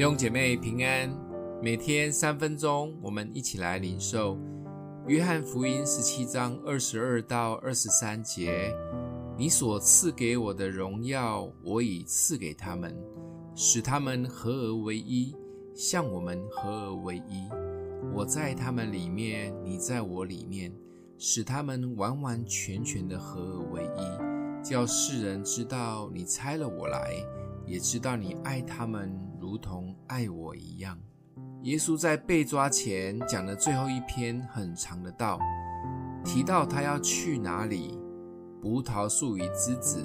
弟兄姐妹平安，每天三分钟，我们一起来领受约翰福音十七章二十二到二十三节。你所赐给我的荣耀，我已赐给他们，使他们合而为一，像我们合而为一。我在他们里面，你在我里面，使他们完完全全的合而为一，叫世人知道你差了我来，也知道你爱他们。如同爱我一样，耶稣在被抓前讲的最后一篇很长的道，提到他要去哪里，葡萄树与枝子，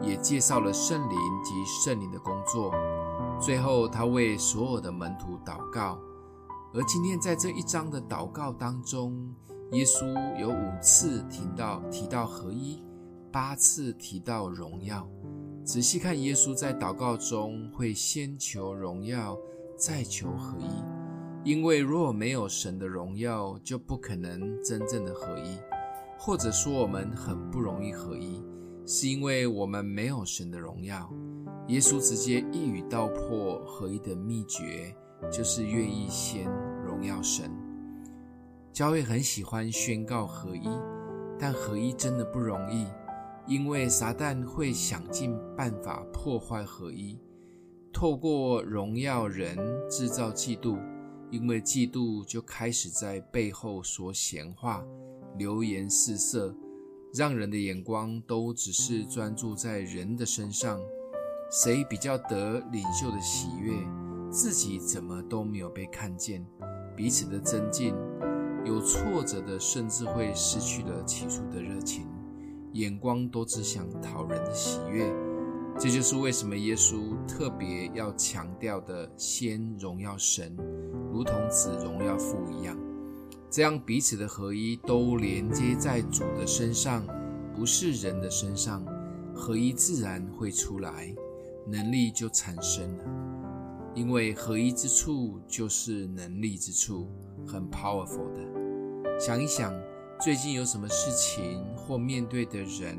也介绍了圣灵及圣灵的工作。最后，他为所有的门徒祷告。而今天在这一章的祷告当中，耶稣有五次提到提到合一，八次提到荣耀。仔细看，耶稣在祷告中会先求荣耀，再求合一。因为若没有神的荣耀，就不可能真正的合一。或者说，我们很不容易合一，是因为我们没有神的荣耀。耶稣直接一语道破合一的秘诀，就是愿意先荣耀神。教会很喜欢宣告合一，但合一真的不容易。因为撒旦会想尽办法破坏合一，透过荣耀人制造嫉妒，因为嫉妒就开始在背后说闲话、流言四射，让人的眼光都只是专注在人的身上，谁比较得领袖的喜悦，自己怎么都没有被看见，彼此的增进，有挫折的甚至会失去了起初的热情。眼光都只想讨人的喜悦，这就是为什么耶稣特别要强调的，先荣耀神，如同子荣耀父一样，这样彼此的合一都连接在主的身上，不是人的身上，合一自然会出来，能力就产生了，因为合一之处就是能力之处，很 powerful 的，想一想。最近有什么事情或面对的人，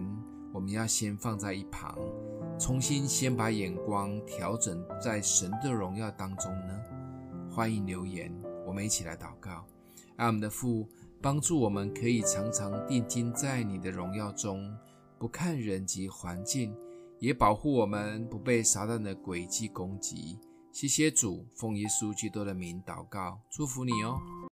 我们要先放在一旁，重新先把眼光调整在神的荣耀当中呢？欢迎留言，我们一起来祷告。爱我们的父，帮助我们可以常常定睛在你的荣耀中，不看人及环境，也保护我们不被撒旦的诡计攻击。谢谢主，奉耶稣基督的名祷告，祝福你哦。